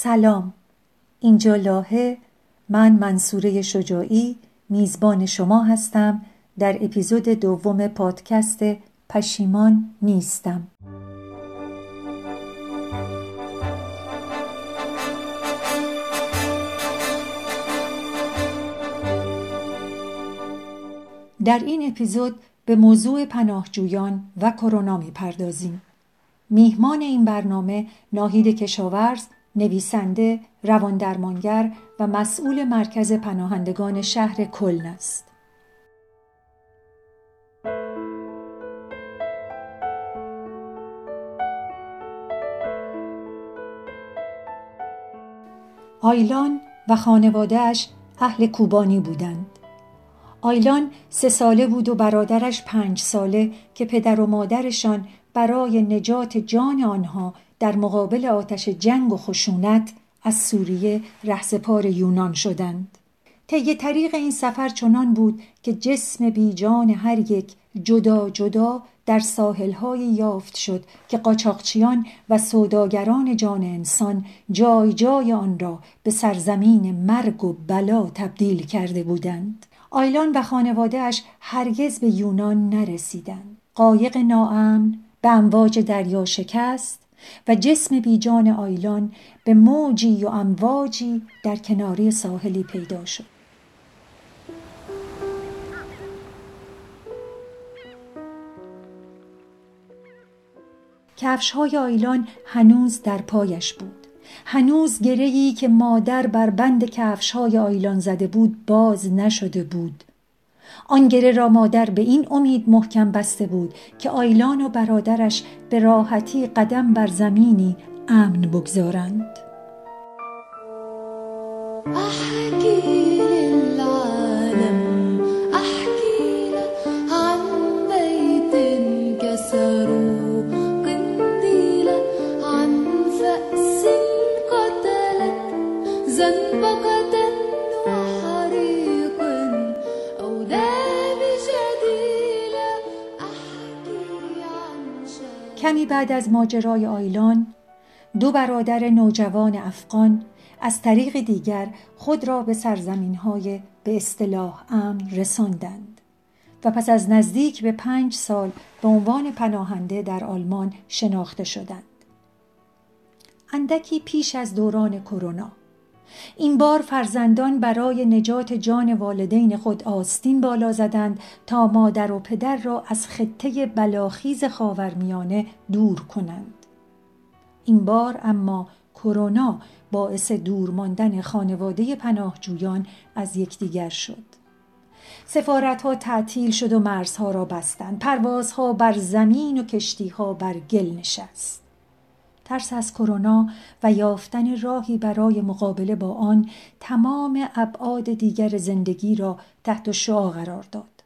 سلام. اینجا لاهه من منصوره شجاعی میزبان شما هستم. در اپیزود دوم پادکست پشیمان نیستم. در این اپیزود به موضوع پناهجویان و کرونا می‌پردازیم. میهمان این برنامه ناهید کشاورز نویسنده رواندرمانگر و مسئول مرکز پناهندگان شهر کلن است. آیلان و خانوادهش اهل کوبانی بودند. آیلان سه ساله بود و برادرش پنج ساله که پدر و مادرشان برای نجات جان آنها در مقابل آتش جنگ و خشونت از سوریه رهسپار یونان شدند. طی طریق این سفر چنان بود که جسم بیجان هر یک جدا جدا در ساحلهای یافت شد که قاچاقچیان و سوداگران جان انسان جای جای آن را به سرزمین مرگ و بلا تبدیل کرده بودند. آیلان و خانوادهش هرگز به یونان نرسیدند. قایق ناامن به امواج دریا شکست و جسم بیجان آیلان به موجی و امواجی در کناری ساحلی پیدا شد. کفش های آیلان هنوز در پایش بود. هنوز گرهی که مادر بر بند کفش های آیلان زده بود باز نشده بود. آن گره را مادر به این امید محکم بسته بود که آیلان و برادرش به راحتی قدم بر زمینی امن بگذارند. ماجرای آیلان دو برادر نوجوان افغان از طریق دیگر خود را به سرزمین های به اصطلاح امن رساندند و پس از نزدیک به پنج سال به عنوان پناهنده در آلمان شناخته شدند. اندکی پیش از دوران کرونا این بار فرزندان برای نجات جان والدین خود آستین بالا زدند تا مادر و پدر را از خطه بلاخیز خاورمیانه دور کنند. این بار اما کرونا باعث دور ماندن خانواده پناهجویان از یکدیگر شد. سفارت ها تعطیل شد و مرزها را بستند. پروازها بر زمین و کشتیها بر گل نشست. ترس از کرونا و یافتن راهی برای مقابله با آن تمام ابعاد دیگر زندگی را تحت شعا قرار داد.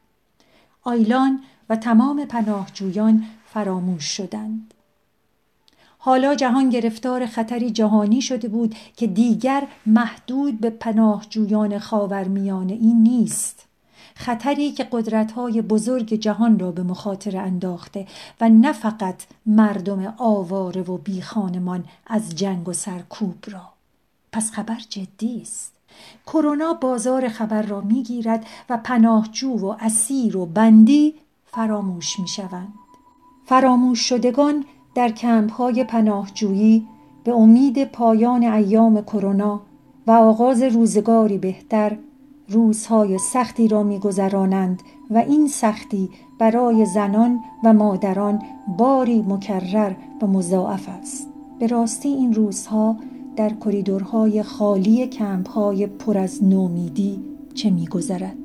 آیلان و تمام پناهجویان فراموش شدند. حالا جهان گرفتار خطری جهانی شده بود که دیگر محدود به پناهجویان خاورمیانه این نیست. خطری که قدرت‌های بزرگ جهان را به مخاطره انداخته و نه فقط مردم آواره و بیخانمان از جنگ و سرکوب را. پس خبر جدی است. کرونا بازار خبر را می‌گیرد و پناهجو و اسیر و بندی فراموش می‌شوند. فراموش شدگان در کمپ‌های پناهجویی به امید پایان ایام کرونا و آغاز روزگاری بهتر روزهای سختی را میگذرانند و این سختی برای زنان و مادران باری مکرر و مضاعف است. به راستی این روزها در کریدورهای خالی کمپهای پر از نومیدی چه میگذرد؟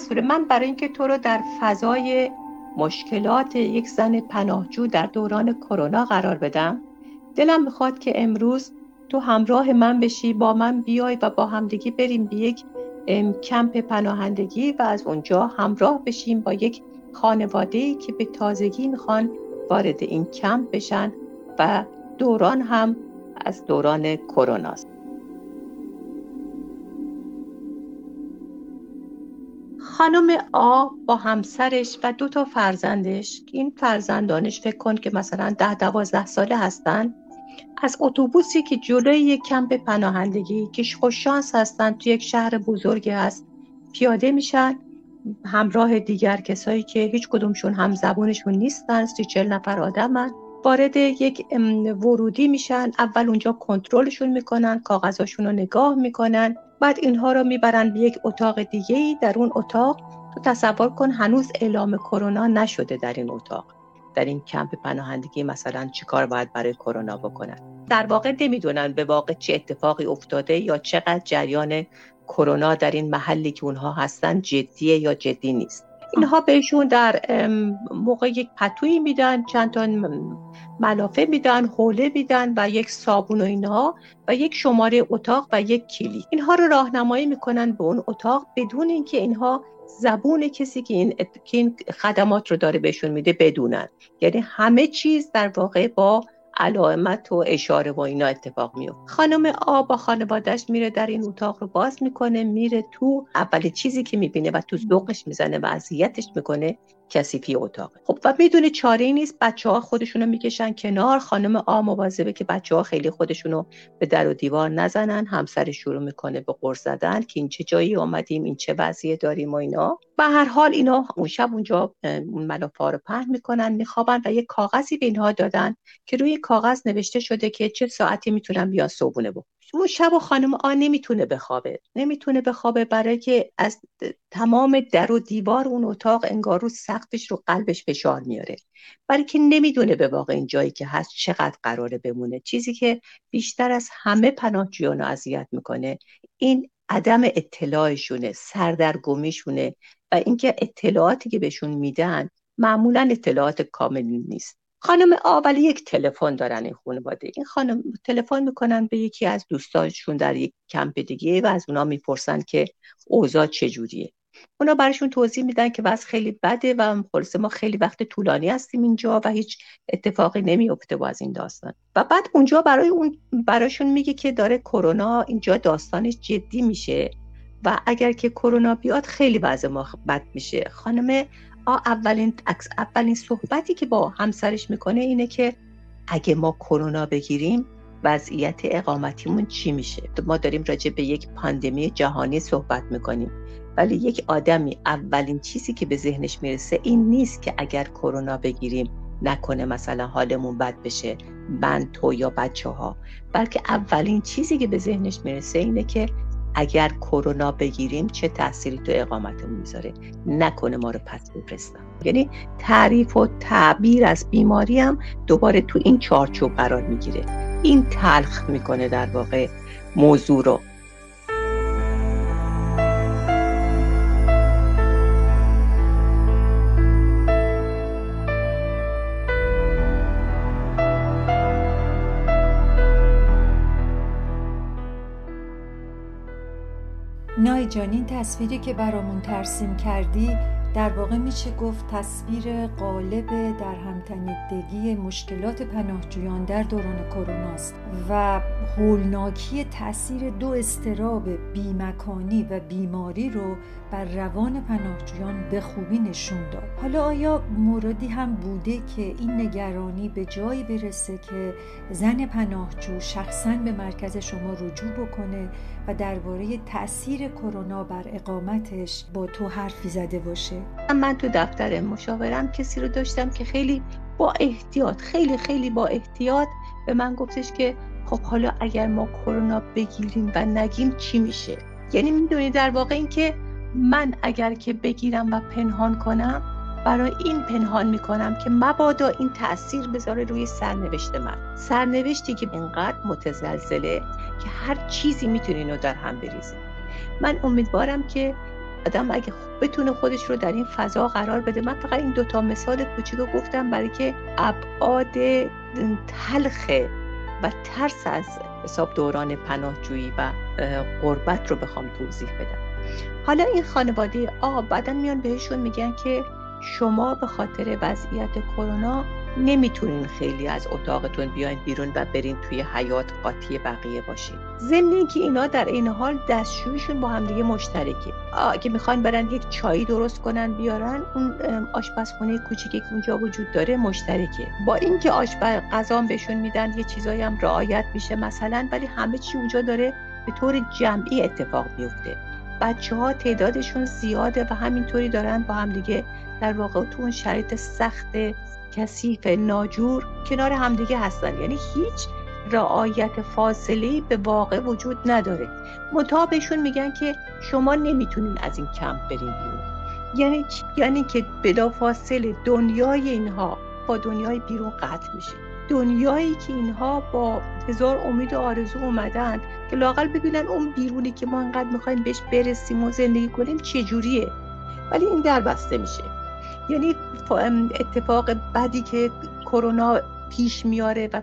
مسئول من برای اینکه تو رو در فضای مشکلات یک زن پناهجو در دوران کرونا قرار بدم دلم می‌خواد که امروز تو همراه من بشی با من بیای و با همدیگه بریم به یک کمپ پناهندگی و از اونجا همراه بشیم با یک خانواده که به تازگی می‌خوان وارد این کمپ بشن و دوران هم از دوران کرونا خانم آ با همسرش و دو تا فرزندش این فرزندانش فکر کن که مثلا ده دوازده ساله هستن. از اتوبوسی که جلوی یک کمپ پناهندگی که خوششانس هستن تو یک شهر بزرگی هست پیاده میشن. همراه دیگر کسایی که هیچ کدومشون هم زبونشون نیستن سی چل نفر آدمن. وارد یک ورودی میشن. اول اونجا کنترلشون می‌کنن کاغذاشون رو نگاه می‌کنن. بعد اینها رو می‌برن به یک اتاق دیگه ای در اون اتاق تو تصور کن هنوز اعلام کرونا نشده در این اتاق. در این کمپ پناهندگی مثلا چیکار باید برای کرونا بکنن؟ در واقع نمی‌دونن به واقع چه اتفاقی افتاده یا چقدر جریان کرونا در این محلی که اونها هستن جدیه یا جدی نیست. اینها بهشون در موقع یک پتویی میدن. چند تا ملافه میدن حوله میدن و یک صابون و اینها و یک شماره اتاق و یک کلید. اینها رو راهنمایی می‌کنن به اون اتاق بدون اینکه اینها زبون کسی که این, که این خدمات رو داره بهشون میده بدونن. یعنی همه چیز در واقع با علامت و اشاره و اینا اتفاق میفته خانم آ با خانوادهش میره در این اتاق رو باز می‌کنه میره تو اول چیزی که می‌بینه و تو ذوقش می‌زنه و اذیتش می‌کنه. کثیفی اتاقه خب و می‌دونه چاره ای نیست بچه ها خودشونو می‌کشن کنار. خانم آ مواظبه که بچه ها خیلی خودشونو به در و دیوار نزنن. همسر شروع می‌کنه به قرص زدن که این چه جایی آمدیم این چه وضعیه داریم و اینا. و هر حال اینا اون شب اونجا اون ملافه رو پهن می‌کنن میخوابن و یه کاغذی به اینها دادن که روی کاغذ نوشته شده که چه ساعتی می‌تونن بیان صبونه بخورن اون شب و خانم آ نمی‌تونه بخوابه. نمی‌تونه بخوابه برای که از تمام در و دیوار اون اتاق انگار رو سقفش رو قلبش فشار میاره. برای که نمی‌دونه به واقع این جایی که هست چقدر قراره بمونه. چیزی که بیشتر از همه پناهجویان رو اذیت می‌کنه این عدم اطلاعشونه سردرگمیشونه و اینکه اطلاعاتی که بهشون میدن معمولا اطلاعات کاملی نیست. خانم ولی یک تلفن دارن این خانواده. این خانم تلفن می‌کنن به یکی از دوستانشون در یک کمپ دیگه و از اونا می‌پرسن که اوضاع چجوریه. اونا براشون توضیح میدن که وضع خیلی بده و خلاصه ما خیلی وقت طولانی هستیم اینجا و هیچ اتفاقی نمیفته با از این داستان. و بعد اونجا برای اون براشون میگه که داره کرونا اینجا داستانش جدی میشه و اگر که کرونا بیاد خیلی وضع ما بد میشه. خانم اولین اولین صحبتی که با همسرش می‌کنه اینه که اگه ما کرونا بگیریم وضعیت اقامتیمون چی میشه؟ ما داریم راجع به یک پاندمی جهانی صحبت می‌کنیم. ولی یک آدمی اولین چیزی که به ذهنش می‌رسه این نیست که اگر کرونا بگیریم نکنه مثلا حالمون بد بشه من تو یا بچه ها بلکه اولین چیزی که به ذهنش می‌رسه اینه که اگر کرونا بگیریم چه تأثیری تو اقامتمون می‌ذاره؟ نکنه ما رو پس بفرستن. یعنی تعریف و تعبیر از بیماری هم دوباره تو این چارچوب قرار می‌گیره. این تلخ می‌کنه در واقع موضوع رو. نای جان این تصویری که برامون ترسیم کردی در واقع میشه گفت تصویر قالب در همتنیدگی مشکلات پناهجویان در دوران کرونا است و هولناکی تاثیر دو استراب بیمکانی و بیماری رو بر روان پناهجویان به خوبی نشون داد. حالا آیا موردی هم بوده که این نگرانی به جایی برسه که زن پناهجو شخصا به مرکز شما رجوع بکنه و درباره تاثیر کرونا بر اقامتش با تو حرفی زده باشه؟ من تو دفتر مشاورم کسی رو داشتم که خیلی با احتیاط خیلی خیلی با احتیاط به من گفتش که خب حالا اگر ما کرونا بگیریم و نگیم چی میشه؟ یعنی می‌دونی در واقع این که من اگر که بگیرم و پنهان کنم برای این پنهان می‌کنم که مبادا این تاثیر بذاره روی سرنوشت من. سرنوشتی که اینقدر متزلزله که هر چیزی می‌تونه اینو در هم بریزه من امیدوارم که آدم اگه بتونه خودش رو در این فضا قرار بده. من فقط این دوتا مثال کوچیک گفتم برای که ابعاد تلخ و ترس از حساب دوران پناهجویی و قربت رو بخوام توضیح بدم. حالا این خانواده آ بعدا میان بهشون میگن که شما به خاطر وضعیت کرونا نمی‌تونین خیلی از اتاقتون بیاین بیرون و برین توی حیات قاطی بقیه باشین. ضمن اینکه اینا در این حال دستشویشون با هم دیگه مشترکه. اگه می‌خوان برن یک چایی درست کنن بیارن اون آشپزخونه کوچیکی که اونجا وجود داره مشترکه. با اینکه آشپز غذا بهشون میدن یه چیزایی هم رعایت میشه مثلا ولی همه چی اونجا داره به طور جمعی اتفاق میفته. بچه ها تعدادشون زیاده و همینطوری دارن با هم دیگه در واقع تو اون شرایط سخت کثیف ناجور کنار همدیگه هستن. یعنی هیچ رعایت فاصله به واقع وجود نداره. مطابشون میگن که شما نمی‌تونین از این کمپ برین بیرون. یعنی یعنی که بلا فاصله دنیای اینها با دنیای بیرون قطع میشه. دنیایی که اینها با هزار امید و آرزو اومدن که لاقل ببینن اون بیرونی که ما انقدر می‌خوایم بهش برسیم و زندگی کنیم چجوریه. ولی این در بسته میشه. یعنی اتفاق بدی که کرونا پیش میاره و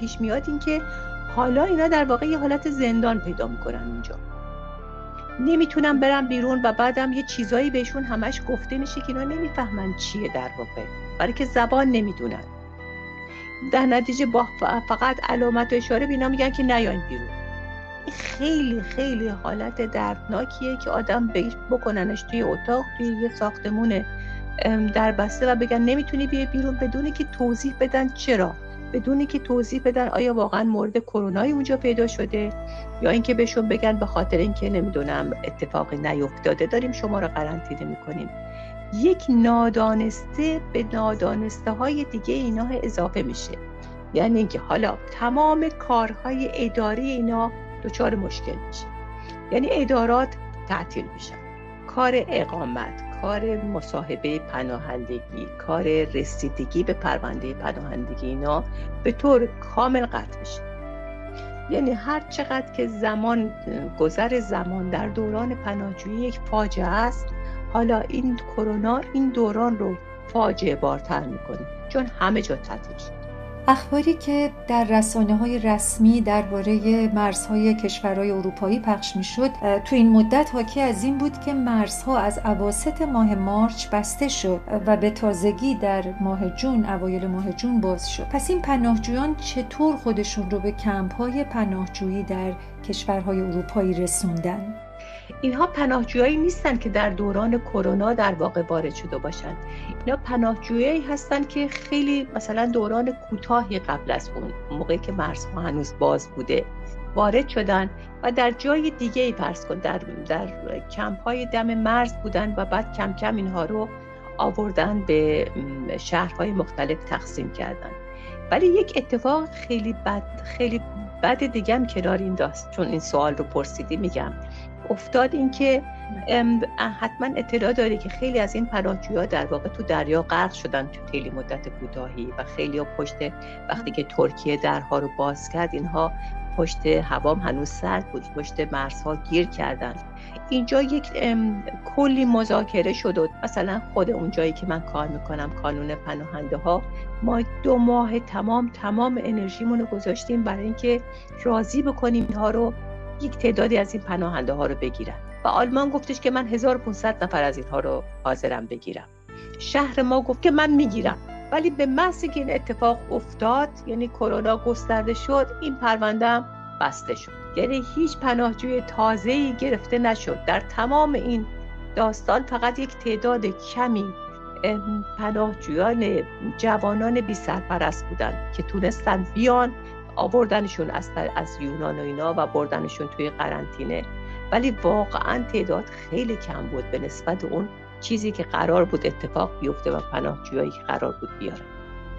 پیش میاد این که حالا اینا در واقع یه حالت زندان پیدا می‌کنن اونجا نمی‌تونم برم بیرون و بعدم یه چیزایی بهشون همش گفته میشه که اینا نمی‌فهمن چیه در واقع. برای که زبان نمی‌دونن. در نتیجه با فقط علامت و اشاره بینا میگن که نیاین بیرون. خیلی خیلی حالت دردناکیه که آدم بکننش توی اتاق توی یه ساختمون در بسته و بگن نمی‌تونی بیای بیرون بدونی که توضیح بدن چرا. بدونی که توضیح بدن آیا واقعا مورد کرونای اونجا پیدا شده یا اینکه بهشون بگن به خاطر اینکه نمی‌دونم اتفاقی نیفتاده. داریم شما رو قرنطینه می‌کنیم. یک نادانسته به نادانسته های دیگه اینا اضافه میشه. یعنی اینکه حالا تمام کارهای اداری اینا دچار مشکل میشه. یعنی ادارات تعطیل میشن. کار اقامت. کار مصاحبه پناهندگی کار رسیدگی به پرونده پناهندگی اینا به طور کامل قطع میشه. یعنی هر چقدر که زمان گذر زمان در دوران پناهجویی یک فاجعه است حالا این کرونا این دوران رو فاجعه بارتر می‌کنه چون همه جا تعطیل شد اخباری که در رسانه های رسمی درباره مرزهای کشورهای اروپایی پخش می شد تو این مدت حاکی از این بود که مرزها از عواست ماه مارچ بسته شد و به تازگی در ماه جون اوایل ماه جون باز شد پس این پناهجویان چطور خودشون رو به کمپ های پناهجویی در کشورهای اروپایی رسوندن؟ اینها پناهجویایی نیستن که در دوران کرونا در واقع وارد شده باشند. اینا پناهجویایی هستند که خیلی مثلا دوران کوتاهی قبل از اون موقعی که مرزها هنوز باز بوده وارد شدن و در جای دیگه ای پرس کن در, در کمپ های دم مرز بودن و بعد کم کم اینها رو آوردن به شهرهای مختلف تقسیم کردن. ولی یک اتفاق خیلی بد خیلی بد دیگه هم کنار این داست. چون این سوال رو پرسیدی میگم. افتاد اینکه حتما اطلاع داری که خیلی از این پناهجوها در واقع تو دریا غرق شدن تو خیلی مدت کوتاهی و خیلی ها پشت وقتی که ترکیه درها رو باز کرد اینها پشت هوام هنوز سرد بود پشت مرزها گیر کردن. اینجا یک کلی مذاکره شد و مثلا خود اون جایی که من کار می‌کنم کانون پناهنده ها ما دو ماه تمام تمام انرژیمون رو گذاشتیم برای اینکه راضی بکنیم اینها رو یک تعدادی از این پناهنده ها رو بگیرن. و آلمان گفتش که من 1500 نفر از اینها رو حاضرم بگیرم. شهر ما گفت که من می‌گیرم. ولی به محضی که این اتفاق افتاد یعنی کرونا گسترده شد این پرونده بسته شد. یعنی هیچ پناهجوی تازه‌ای گرفته نشد. در تمام این داستان فقط یک تعداد کمی پناهجویان جوانان بی سرپرست بودن که تونستن بیان آوردنشون از, از یونان و اینا و بردنشون توی قرنطینه. ولی واقعا تعداد خیلی کم بود به نسبت اون چیزی که قرار بود اتفاق بیفته و پناهجویی که قرار بود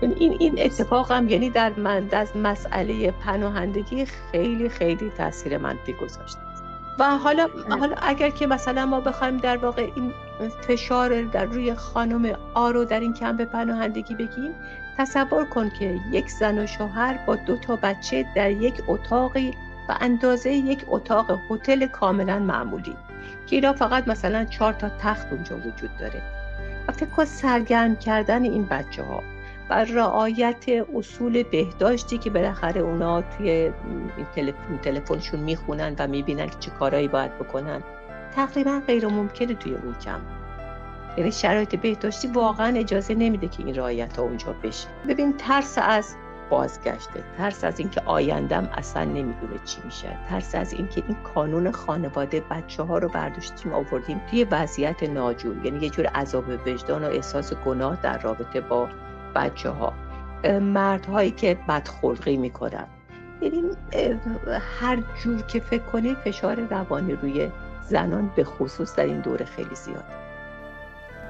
یعنی این این اتفاق هم یعنی در من از مسئله پناهندگی خیلی خیلی تاثیر منفی گذاشته و حالا حالا اگر که مثلا ما بخوایم در واقع این فشار در روی خانم آرو در این کمپ پناهندگی بگیم. تصور کن که یک زن و شوهر با دو تا بچه در یک اتاقی و اندازه یک اتاق هتل کاملا معمولی. که اینا فقط مثلا چهار تا تخت اونجا وجود داره. و فکر کن سرگرم کردن این بچه ها و رعایت اصول بهداشتی که بالاخره اونا توی تلفنشون می‌خونن و می‌بینن که چه کارهایی باید بکنن. تقریبا غیر ممکنه توی اون کم یعنی شرایط بهداشتی واقعا اجازه نمیده که این رعایت ها اونجا بشه. ببین ترس از بازگشته ترس از اینکه آیندم اصلا نمی‌دونه چی میشه ترس از اینکه این قانون خانواده بچه ها رو برداشتیم آوردیم توی وضعیت ناجور یعنی یه جور عذاب وجدان و احساس گناه در رابطه با بچه ها مردهایی که بدخلقی می‌کنن. یعنی هر جور که فکر کنی فشار روانی روی زنان به خصوص در این دوره خیلی زیاد.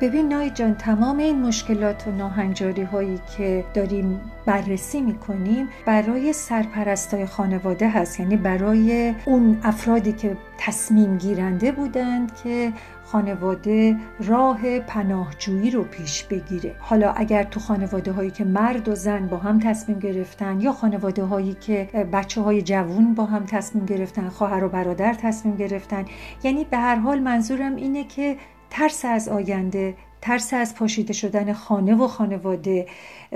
ببین نای جان تمام این مشکلات و ناهنجاری هایی که داریم بررسی می‌کنیم برای سرپرستای خانواده هست. یعنی برای اون افرادی که تصمیم گیرنده بودند که خانواده راه پناهجویی رو پیش بگیره. حالا اگر تو خانواده هایی که مرد و زن با هم تصمیم گرفتن یا خانواده هایی که بچه های جوون با هم تصمیم گرفتن خواهر و برادر تصمیم گرفتن یعنی به هر حال منظورم اینه که ترس از آینده ترس از پاشیده شدن خانه و خانواده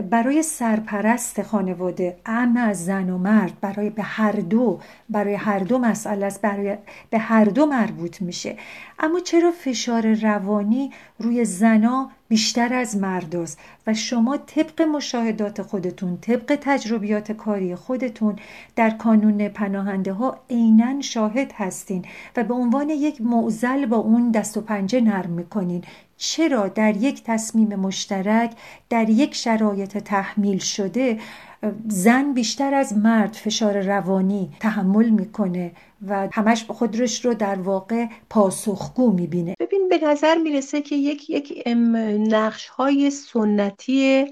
برای سرپرست خانواده ام از زن و مرد برای به هر دو برای هر دو مسئله است برای به هر دو مربوط میشه. اما چرا فشار روانی روی زنا بیشتر از مرداست و شما طبق مشاهدات خودتون طبق تجربیات کاری خودتون در کانون پناهنده ها عینا شاهد هستین و به عنوان یک معزل با اون دست و پنجه نرم می‌کنین. چرا در یک تصمیم مشترک در یک شرایط تحمیل شده زن بیشتر از مرد فشار روانی تحمل می‌کنه و همش خودش رو در واقع پاسخگو می‌بینه؟ ببین به نظر می‌رسه که یک یک نقش های سنتی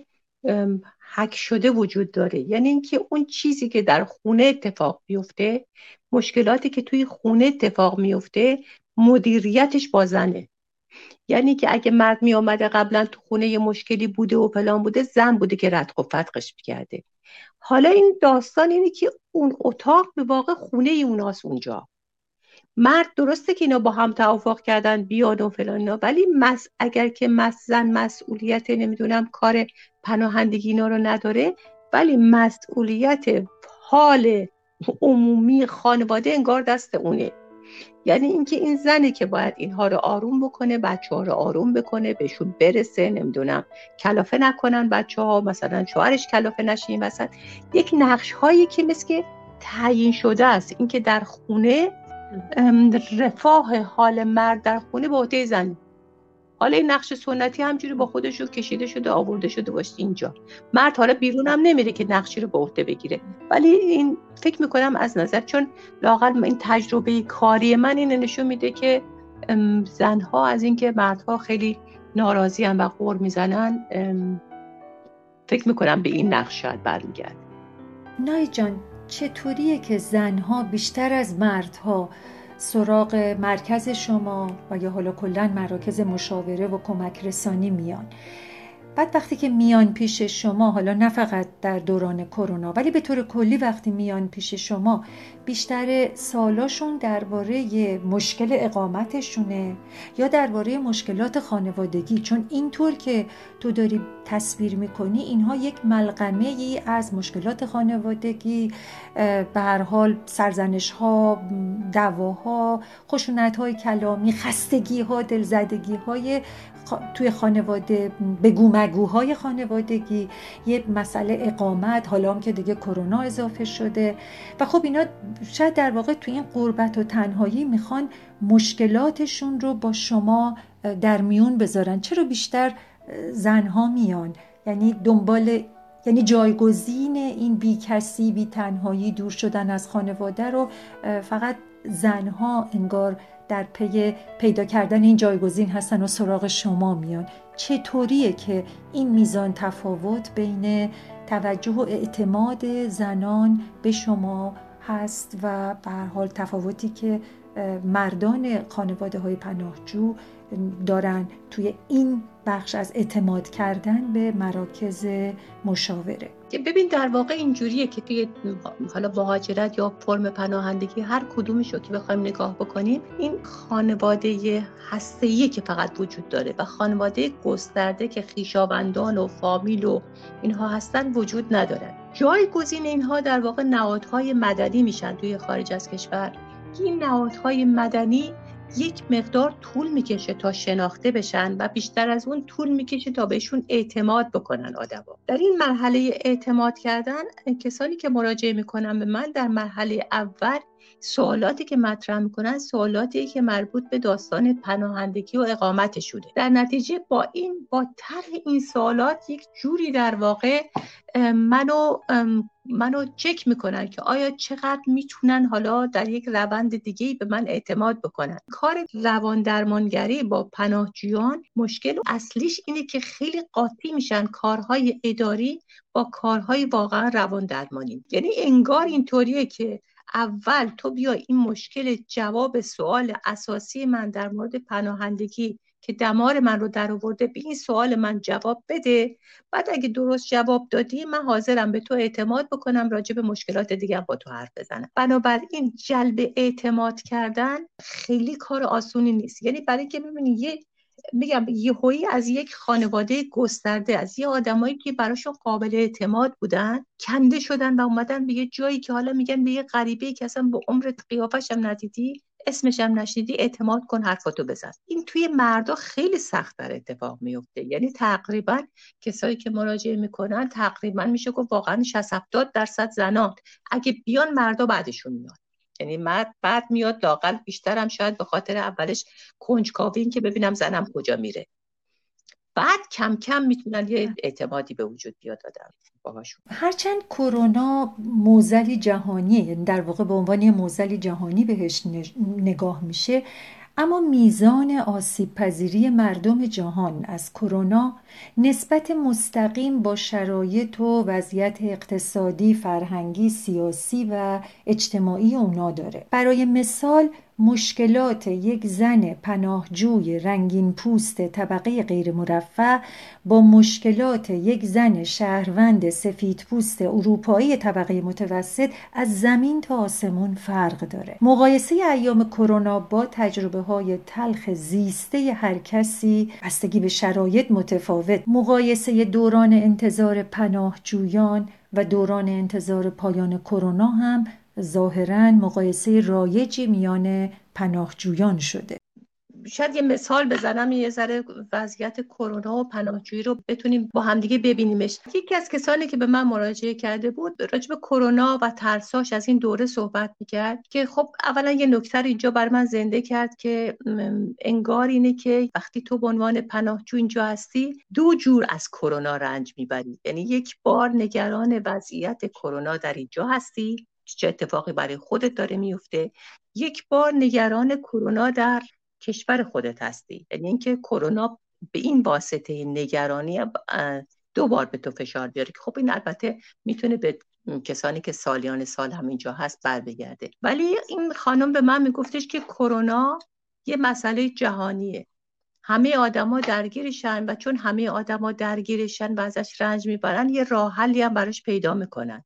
حک شده وجود داره. یعنی اینکه اون چیزی که در خونه اتفاق میفته مشکلاتی که توی خونه اتفاق میفته مدیریتش با زنه. یعنی که اگه مرد می آمده قبلا تو خونه یه مشکلی بوده و پلان بوده زن بوده که رد و فتقش کرده حالا این داستان اینه که اون اتاق به واقع خونه اوناست اونجا. مرد درسته که اینا با هم توافق کردن بیاد و فلان اینا ولی مس اگر که مس زن مسئولیت نمی‌دونم کار پناهندگی اینا رو نداره ولی مسئولیت حال عمومی خانواده انگار دست اونه. یعنی اینکه این زنی که باید اینها رو آروم بکنه بچه ها رو آروم بکنه بهشون برسه نمی‌دونم کلافه نکنن بچه ها مثلا شوهرش کلافه نشین وسط. یک نقش هایی که مثل تعیین شده است. اینکه در خونه رفاه حال مرد در خونه به عهده زن حالا این نقش سنتی همجوری با خودش رو کشیده شده آورده شده باشه اینجا. مرد حالا بیرون هم نمیره که نقشی رو به عهده بگیره. ولی این فکر می‌کنم از نظر چون لاقل این تجربه کاری من این نشون میده که زنها از اینکه مردها خیلی ناراضی هم و قور می‌زنن فکر می‌کنم به این نقش شاید برمیگرد نای جان چطوریه که زنها بیشتر از مردها سراغ مرکز شما و یا حالا کلا مراکز مشاوره و کمک رسانی میان. بعد وقتی که میان پیش شما حالا نه فقط در دوران کرونا ولی به طور کلی وقتی میان پیش شما بیشتر سالاشون درباره مشکل اقامتشونه یا درباره مشکلات خانوادگی. چون اینطور که تو داری تصویر می‌کنی اینها یک ملغمه ای از مشکلات خانوادگی به هر حال سرزنش ها دواها خشونت های کلامی خستگی ها دلزدگی های توی خانواده بگو مگوهای خانوادگی یه مسئله اقامت حالا هم که دیگه کرونا اضافه شده. و خب اینا شاید در واقع توی این قربت و تنهایی می‌خوان مشکلاتشون رو با شما در میون بذارن. چرا بیشتر زنها میان؟ یعنی دنبال یعنی جایگزین این بی کسی بی تنهایی دور شدن از خانواده رو فقط زنها انگار در پی پیدا کردن این جایگزین هستن و سراغ شما میان. چطوریه که این میزان تفاوت بین توجه و اعتماد زنان به شما هست و به حال تفاوتی که مردان خانواده های پناهجو دارن توی این بخش از اعتماد کردن به مراکز مشاوره. ببین در واقع اینجوریه که توی حالا مهاجرت یا فرم پناهندگی هر کدومش رو که بخوایم نگاه بکنیم این خانواده هسته‌ایه که فقط وجود داره و خانواده گسترده که خیشاوندان و فامیل و اینها هستن وجود ندارن. جایگزین اینها در واقع نهادهای مدنی میشن توی خارج از کشور. که این نهادهای مدنی یک مقدار طول می‌کشه تا شناخته بشن و بیشتر از اون طول می‌کشه تا بهشون اعتماد بکنن آدما. در این مرحله اعتماد کردن کسانی که مراجعه می‌کنن به من در مرحله اول سوالاتی که مطرح می‌کنن سوالاتی که مربوط به داستان پناهندگی و اقامت شده در نتیجه با این با طرح این سوالات یک جوری در واقع منو منو چک می‌کنن که آیا چقدر می‌تونن حالا در یک روند دیگه به من اعتماد بکنن. کار روان درمانگری با پناهجویان مشکل اصلیش اینه که خیلی قاطی میشن کارهای اداری با کارهای واقعا روان درمانی. یعنی انگار اینطوریه که اول تو بیا این مشکل جواب سوال اساسی من در مورد پناهندگی که دمار من رو در آورده به این سوال من جواب بده. بعد اگه درست جواب دادی من حاضرم به تو اعتماد بکنم راجع به مشکلات دیگه با تو حرف بزنم. بنابراین جلب اعتماد کردن خیلی کار آسونی نیست. یعنی برای اینکه ببینی یه میگم یهویی از یک خانواده گسترده از یه آدمایی که براشون قابل اعتماد بودن کنده شدن و اومدن به یه جایی که حالا میگن به یه غریبه که اصلا به عمرت قیافش هم ندیدی اسمش هم نشنیدی اعتماد کن حرفاتو بزن. این توی مردا خیلی سخت در اتفاق میفته یعنی تقریبا کسایی که مراجعه می‌کنن تقریبا میشه گفت واقعا 60 70 درصد زنان. اگه بیان مردا بعدشون میاد. یعنی مرد بعد میاد لاقل بیشترم شاید به خاطر اولش کنجکاوی که ببینم زنم کجا میره. بعد کم کم می‌تونن یه اعتمادی به وجود بیاد آدم باهاشون. هرچند کرونا موزلی جهانیه یعنی در واقع به عنوان یه موزلی جهانی بهش نگاه میشه اما میزان آسیب پذیری مردم جهان از کرونا نسبت مستقیم با شرایط و وضعیت اقتصادی، فرهنگی، سیاسی و اجتماعی اونا داره. برای مثال مشکلات یک زن پناهجوی رنگین پوست طبقه غیر مرفع با مشکلات یک زن شهروند سفید پوست اروپایی طبقه متوسط از زمین تا آسمون فرق داره. مقایسه ایام کرونا با تجربه های تلخ زیسته هر کسی بستگی به شرایط متفاوت. مقایسه دوران انتظار پناهجویان و دوران انتظار پایان کرونا هم ظاهرا مقایسه رایجی میان پناهجویان شده. شاید یه مثال بزنم یه ذره وضعیت کرونا و پناهجویی رو بتونیم با همدیگه ببینیمش. یکی از کسانی که به من مراجعه کرده بود راجع به کرونا و ترساش از این دوره صحبت می‌کرد که خب اولا یه نکته اینجا بر من زنده کرد که انگار اینه که وقتی تو به عنوان پناهجو اینجا هستی دو جور از کرونا رنج می‌بری. یعنی یک بار نگران وضعیت کرونا در اینجا هستی چه اتفاقی برای خودت داره میفته. یک بار نگران کرونا در کشور خودت هستی. یعنی اینکه کرونا به این واسطه نگرانی دو بار به تو فشار بیاره که خب این البته می‌تونه به کسانی که سالیان سال همینجا هست بر بگرده ولی این خانم به من میگفتش که کرونا یه مسئله جهانیه. همه آدما درگیرشن و چون همه آدما درگیرشن و ازش رنج می‌برن یه راه حلی هم براش پیدا می‌کنن.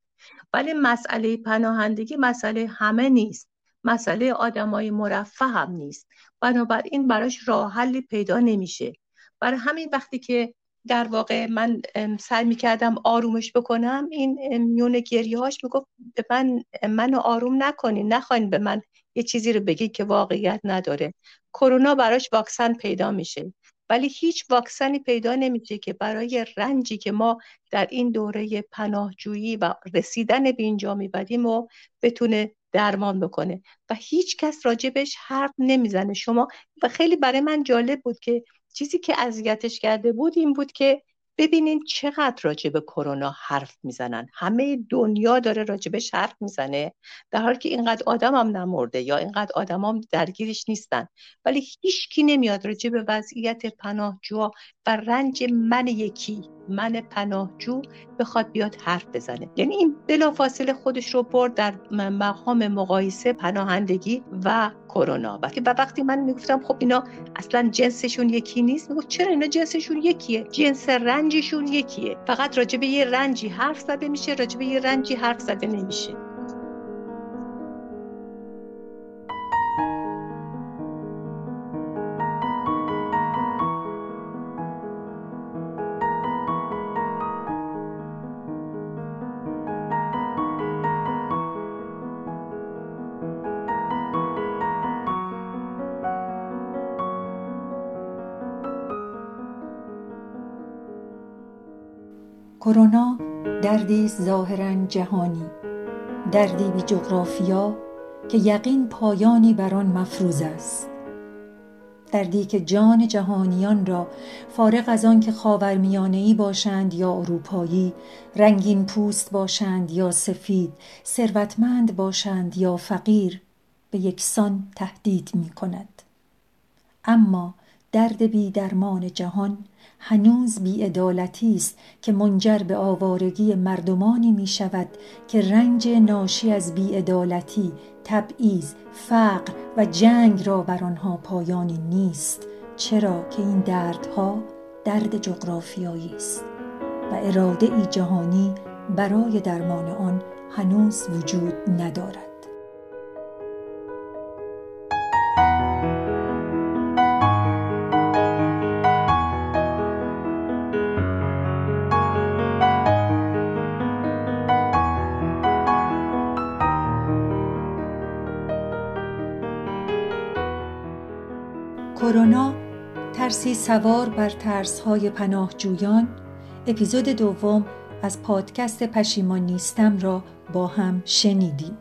ولی مسئله پناهندگی مسئله همه نیست. مسئله آدمای مرفه هم نیست. بنابراین براش راه حلی پیدا نمیشه. برای همین وقتی که در واقع من سعی می‌کردم آرومش بکنم این میون گریهاش می‌گفت به من منو آروم نکنین نخواین به من یه چیزی رو بگی که واقعیت نداره. کرونا براش واکسن پیدا میشه. ولی هیچ واکسنی پیدا نمیشه که برای رنجی که ما در این دوره پناهجویی و رسیدن به اینجا می‌بریم و بتونه درمان بکنه. و هیچ کس راجبش حرف نمی‌زنه. شما و خیلی برای من جالب بود که چیزی که اذیتش کرده بود این بود که ببینین چقدر راجع به کرونا حرف می‌زنن. همه دنیا داره راجبش حرف می‌زنه. در حالی که اینقدر آدم هم نمرده یا اینقدر آدم هم درگیرش نیستن. ولی هیچکی نمیاد راجع به وضعیت پناهجو و رنج من یکی من پناهجو بخواد بیاد حرف بزنه. یعنی این بلافاصله خودش رو برد در مقام مقایسه پناهندگی و کرونا. و وقتی من می‌گفتم خب اینا اصلا جنسشون یکی نیست می‌گفت چرا اینا جنسشون یکیه؟ جنس رنجشون یکیه. فقط راجع به یه رنجی حرف زده میشه راجع به یه رنجی حرف زده نمیشه. کرونا دردی ظاهرا جهانی. دردی بی جغرافیا که یقین پایانی بر آن مفروض است. دردی که جان جهانیان را فارغ از آن که خاورمیانه‌ای باشند یا اروپایی رنگین پوست باشند یا سفید ثروتمند باشند یا فقیر به یکسان تهدید می کند اما درد بی درمان جهان هنوز بیعدالتی است که منجر به آوارگی مردمانی می شود که رنج ناشی از بیعدالتی تبعیض فقر و جنگ را بر آنها پایانی نیست. چرا که این دردها درد جغرافیایی است و اراده ای جهانی برای درمان آن هنوز وجود ندارد. ترسی سوار بر ترسهای پناهجویان اپیزود دوم از پادکست پشیمان نیستم را با هم شنیدیم.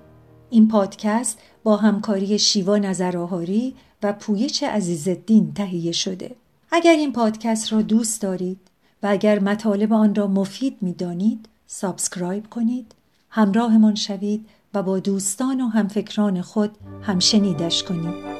این پادکست با همکاری شیوا نظرآهاری و پویچ عزیزالدین تهیه شده. اگر این پادکست را دوست دارید و اگر مطالب آن را مفید می دانید subscribe کنید همراهمان شوید و با دوستان و همفکران خود همشنیدش کنید.